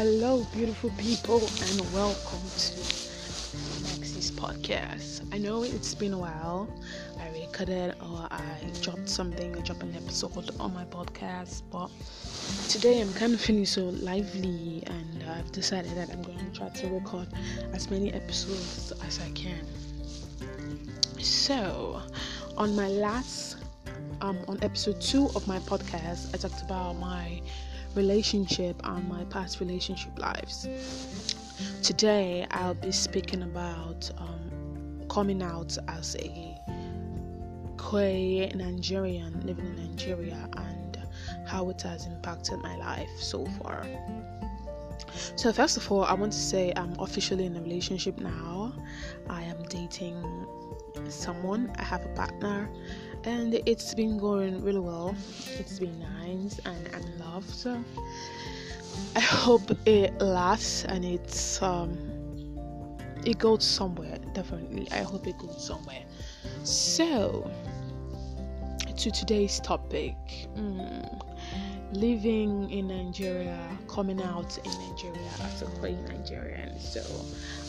Hello, beautiful people, and welcome to Maxis podcast. I know it's been a while. I recorded or I dropped something, I dropped an episode on my podcast, but today I'm kind of feeling so lively, and I've decided that I'm going to try to record as many episodes as I can. So, on my last, um, on episode two of my podcast, I talked about my relationship and my past relationship lives. Today, I'll be speaking about um, coming out as a queer Nigerian living in Nigeria and how it has impacted my life so far. So, first of all, I want to say I'm officially in a relationship now. I am dating someone, I have a partner, and it's been going really well. It's been nice, and I'm in love. So I hope it lasts and it's um it goes somewhere. Definitely, I hope it goes somewhere. So to today's topic. Mm, living in Nigeria, coming out in Nigeria as a queer Nigerian. So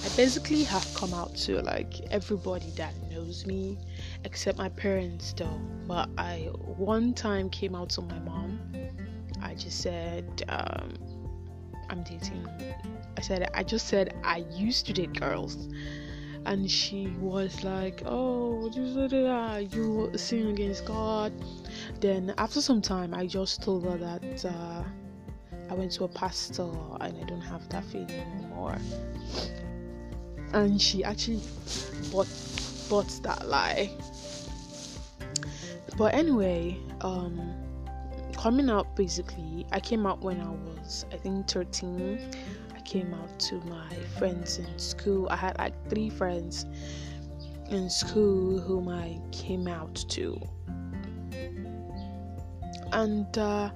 I basically have come out to like everybody that knows me, except my parents though. But I one time came out to my mom. I just said um, I'm dating. I said I just said I used to date girls and she was like, "Oh, you sin against God." Then after some time, I just told her that uh, I went to a pastor and I don't have that feeling anymore. And she actually bought bought that lie. But anyway, um, coming out basically, I came out when I was I think 13 came out to my friends in school. I had like three friends in school whom I came out to. And uh,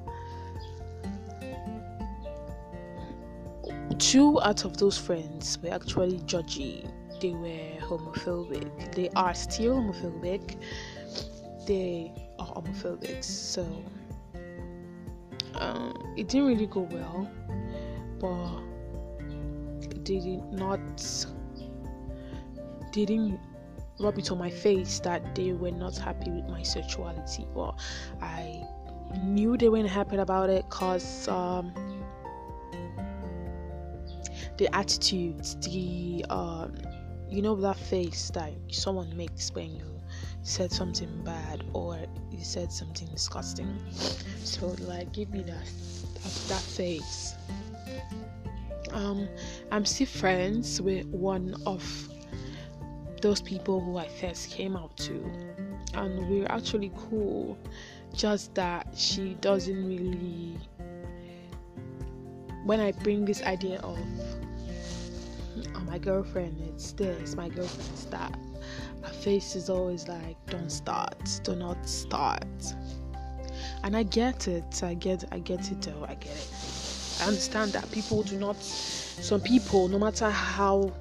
two out of those friends were actually judgy. They were homophobic. They are still homophobic. They are homophobic. So um, it didn't really go well. But did not didn't rub it on my face that they were not happy with my sexuality but i knew they weren't happy about it because um, the attitudes the um, you know that face that someone makes when you said something bad or you said something disgusting. So like give me that, that face um, I'm still friends with one of those people who I first came out to, and we're actually cool. Just that she doesn't really. When I bring this idea of oh, my girlfriend, it's this, my girlfriend that. Her face is always like, "Don't start, do not start." And I get it. I get. I get it. Though I get it. I understand that people do not, some people, no matter how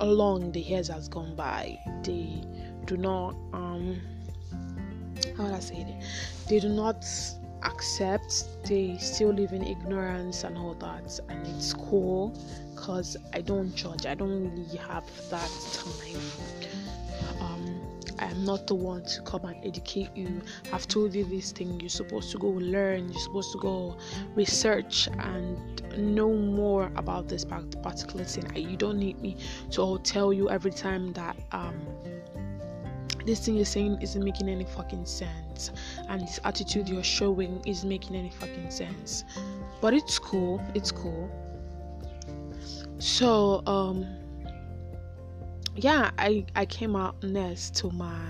long the years has gone by, they do not, um, how would I say it? They do not accept, they still live in ignorance and all that, and it's cool because I don't judge, I don't really have that time. I am not the one to come and educate you. I've told you this thing. You're supposed to go learn. You're supposed to go research and know more about this particular thing. You don't need me to tell you every time that um, this thing you're saying isn't making any fucking sense, and this attitude you're showing isn't making any fucking sense. But it's cool. It's cool. So um yeah, I I came out next to my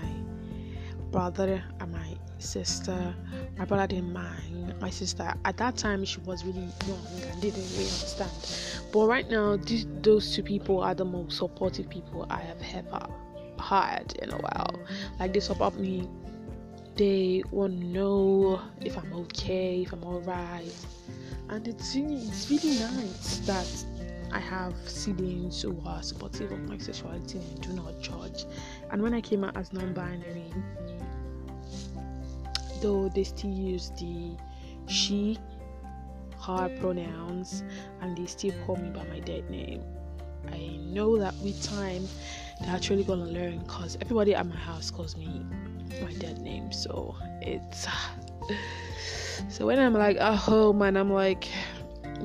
brother and my sister. My brother didn't mind. My sister at that time she was really young and didn't really understand. But right now, these, those two people are the most supportive people I have ever had in a while. Like they support me. They want to know if I'm okay, if I'm alright, and it's it's really nice that I have siblings who are supportive of my sexuality and do not judge. And when I came out as non binary, though they still use the she her pronouns and they still call me by my dead name. I know that with time they're actually gonna learn because everybody at my house calls me my dead name. So it's so when I'm like oh, home and I'm like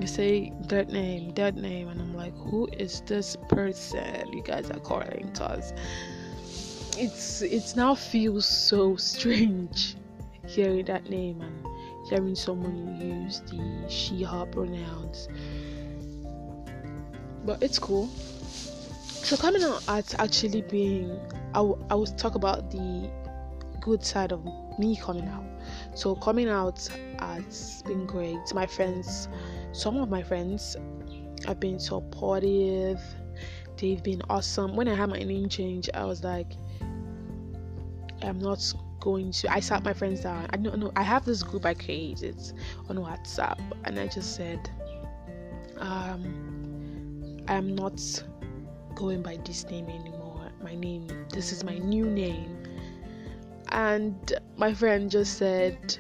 you say dead name, dead name, and I'm like, who is this person you guys are calling? Cause it's it's now feels so strange hearing that name and hearing someone use the she her pronouns. But it's cool. So coming out at actually being I, w- I will talk about the good side of me coming out. So coming out has been great. My friends, some of my friends have been supportive. They've been awesome. When I had my name change, I was like, I'm not going to. I sat my friends down. I know, no, I have this group I created on WhatsApp, and I just said, um, I'm not going by this name anymore. My name, this is my new name. And my friend just said,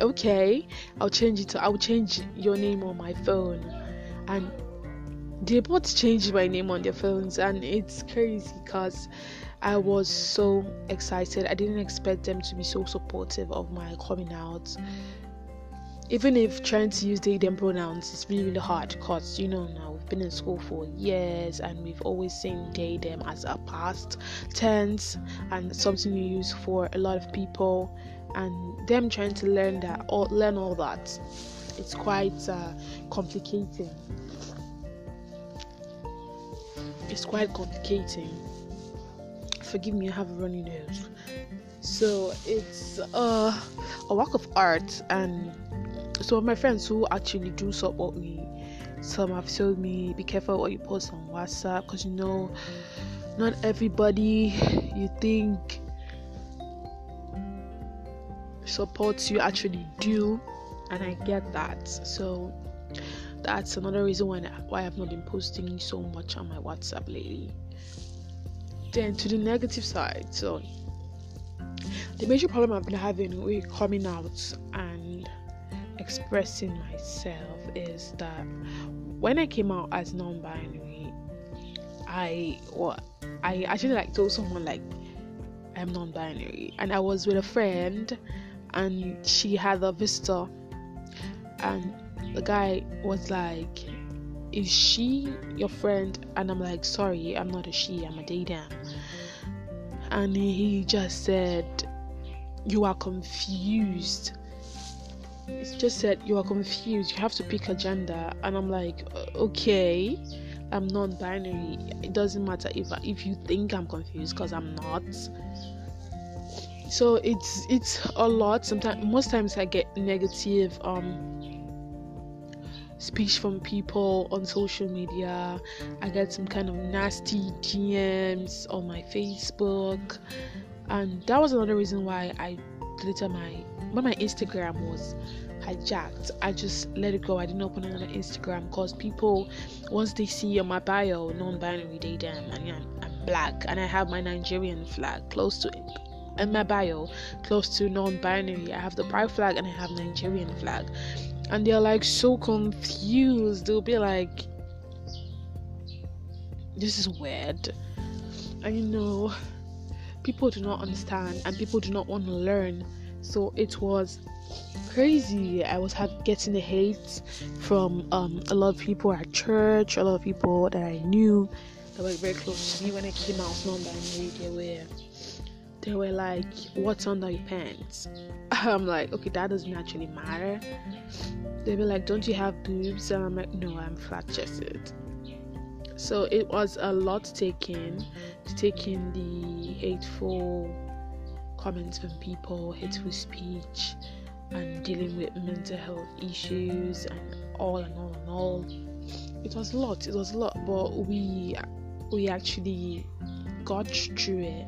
okay, I'll change it to, I'll change your name on my phone. And they both changed my name on their phones, and it's crazy because I was so excited. I didn't expect them to be so supportive of my coming out. Even if trying to use they them pronouns is really, really hard because you know now we've been in school for years and we've always seen they them as a past tense and something you use for a lot of people and them trying to learn that or learn all that it's quite uh, complicating it's quite complicating forgive me, I have a runny nose. So it's uh, a work of art, and some of my friends who actually do support me, some have told me, be careful what you post on WhatsApp because you know, not everybody you think supports you actually do, and I get that. So that's another reason why why I've not been posting so much on my WhatsApp lately then to the negative side so the major problem i've been having with coming out and expressing myself is that when i came out as non-binary i well, i actually like told someone like i'm non-binary and i was with a friend and she had a visitor and the guy was like is she your friend? And I'm like, sorry, I'm not a she, I'm a they them. And he just said, you are confused. It's just said you are confused. You have to pick a gender, and I'm like, okay, I'm non-binary. It doesn't matter if if you think I'm confused, because I'm not. So it's it's a lot. Sometimes, most times, I get negative um speech from people on social media. I get some kind of nasty DMs on my Facebook, and that was another reason why I deleted my when my Instagram was hijacked. I just let it go. I didn't open another Instagram because people, once they see on my bio non-binary, they damn, and I'm black, and I have my Nigerian flag close to it. In my bio, close to non-binary, I have the pride flag and I have Nigerian flag and they're like so confused. They'll be like, This is weird. And you know, people do not understand and people do not want to learn. So it was crazy. I was getting the hate from um, a lot of people at church, a lot of people that I knew that were very close to me when I came out non-binary. They were they were like, "What's under your pants?" I'm like, "Okay, that doesn't actually matter." They were like, "Don't you have boobs?" And I'm like, "No, I'm flat-chested." So it was a lot taken to take in the hateful comments from people, hateful speech, and dealing with mental health issues and all and all and all. It was a lot. It was a lot, but we we actually got through it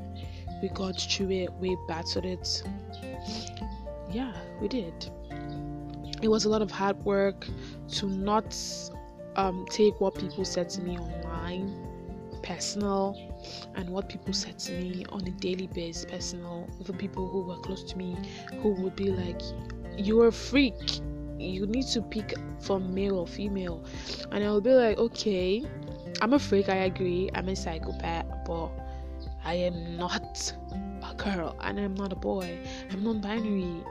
we got through it, we battled it. Yeah, we did. It was a lot of hard work to not um, take what people said to me online personal and what people said to me on a daily basis personal even people who were close to me who would be like you're a freak you need to pick from male or female. And I'll be like, okay, I'm a freak, I agree. I'm a psychopath, but I am not a girl and I'm not a boy. I'm non binary.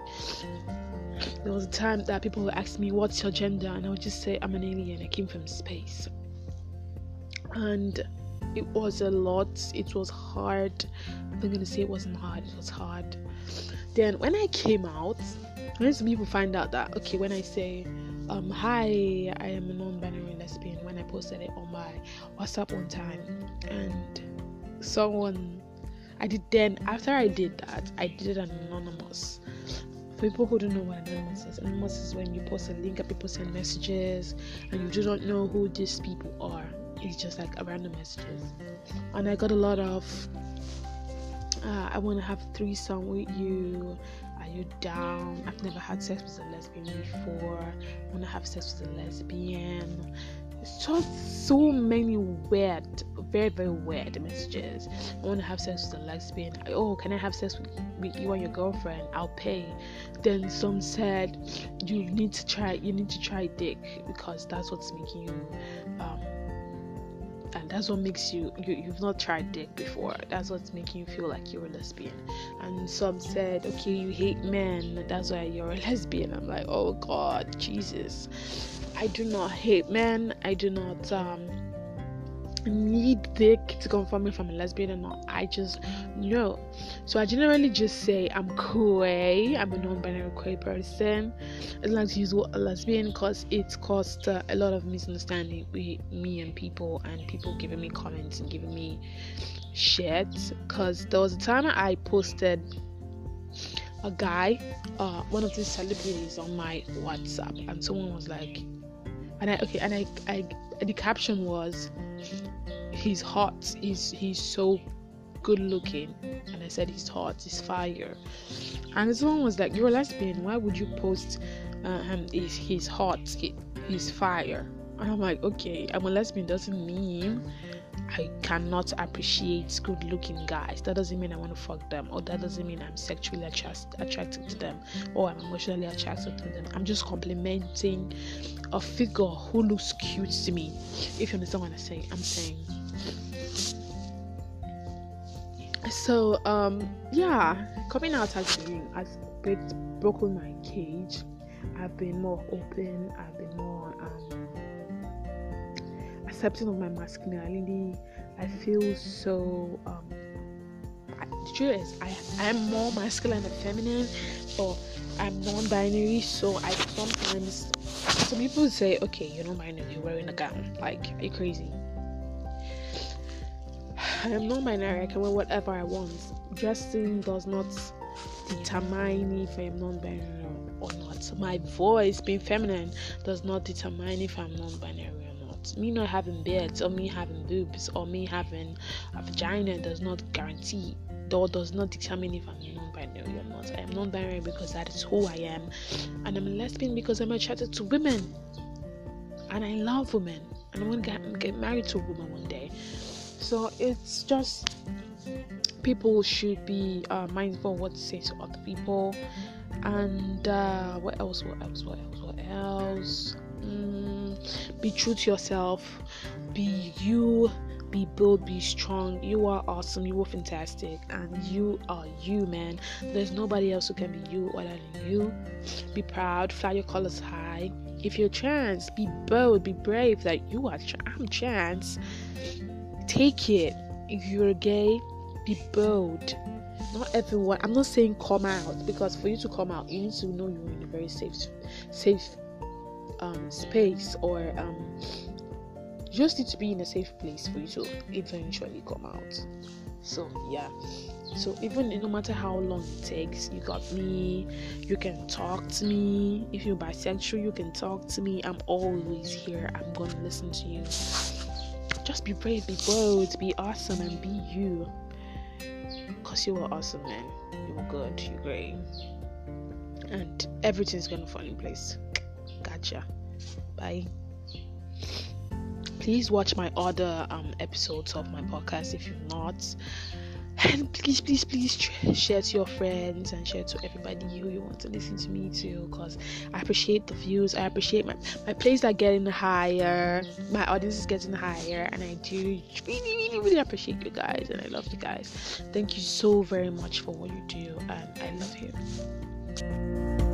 There was a time that people would ask me, What's your gender? And I would just say, I'm an alien, I came from space. And it was a lot, it was hard. I'm not gonna say it wasn't hard, it was hard. Then when I came out, when some people find out that okay, when I say um hi, I am a non-binary lesbian, when I posted it on my WhatsApp one time, and someone I did then after I did that, I did it anonymous. For people who don't know what anonymous is, anonymous is when you post a link and people send messages and you do not know who these people are. It's just like a random messages. And I got a lot of uh, I want to have threesome with you. Are you down? I've never had sex with a lesbian before. I want to have sex with a lesbian. It's just so many weird, very very weird messages. I want to have sex with a lesbian. Oh, can I have sex with, with you and your girlfriend? I'll pay. Then some said you need to try. You need to try dick because that's what's making you. Um, and that's what makes you, you you've not tried dick before. That's what's making you feel like you're a lesbian. And some said okay you hate men that's why you're a lesbian. I'm like oh god jesus. I do not hate men. I do not um need dick to confirm if I'm a lesbian or not. I just know. So I generally just say I'm queer. I'm a non-binary queer person. I don't like to use word lesbian because it's caused uh, a lot of misunderstanding with me and people, and people giving me comments and giving me shit. Because there was a time I posted a guy, uh, one of these celebrities on my WhatsApp, and someone was like, and I okay, and I, I the caption was he's hot he's he's so good looking. And i said he's hot he's fire. And someone was like you're a lesbian. Why would you post uh, him he's, he's hot he, he's fire? And i'm like okay i'm a lesbian doesn't mean I cannot appreciate good looking guys. That doesn't mean I want to fuck them, or that doesn't mean I'm sexually attract- attracted to them, or I'm emotionally attracted to them. I'm just complimenting a figure who looks cute to me. If you understand what I'm saying, I'm saying. So, um, yeah, coming out has been has broken my cage. I've been more open. I've been more accepting of my masculinity. I feel so. Um, the truth is, I am more masculine and feminine, or I'm non-binary. So I sometimes some people say, okay, you're non-binary, you're wearing a gown. Like, are you crazy? I am non-binary. I can wear whatever I want. Dressing does not determine if I am non-binary or not. My voice being feminine does not determine if I'm non-binary me not having beards or me having boobs or me having a vagina does not guarantee or does not determine if I'm non-binary or not. I am non-binary because that is who I am, and I'm a lesbian because I'm attracted to women, and I love women, and I'm gonna get, get married to a woman one day. So it's just people should be uh, mindful what to say to other people, and uh, what else? What else? What else? What else? Mm, be true to yourself. Be you. Be bold. Be strong. You are awesome. You are fantastic, and mm. you are you, man. There's nobody else who can be you other than you. Be proud. Fly your colors high. If you're trans, be bold. Be brave. That you are. I'm trans. Take it. If you're gay, be bold not everyone i'm not saying come out because for you to come out you need to know you're in a very safe safe um, space or um, you just need to be in a safe place for you to eventually come out. So yeah. So even no matter how long it takes, you got me. You can talk to me. If you're bisexual, you can talk to me. I'm always here. I'm gonna listen to you. Just be brave, be bold, be awesome, and be you. Cause you are awesome, man. You are good. You're great, and everything's gonna fall in place. Gotcha. Bye. Please watch my other um, episodes of my podcast if you've not. and please please please share to your friends and share to everybody who you want to listen to me to because i appreciate the views. I appreciate my my plays are getting higher. My audience is getting higher. And i do really really really appreciate you guys. And i love you guys. Thank you so very much for what you do. And i love you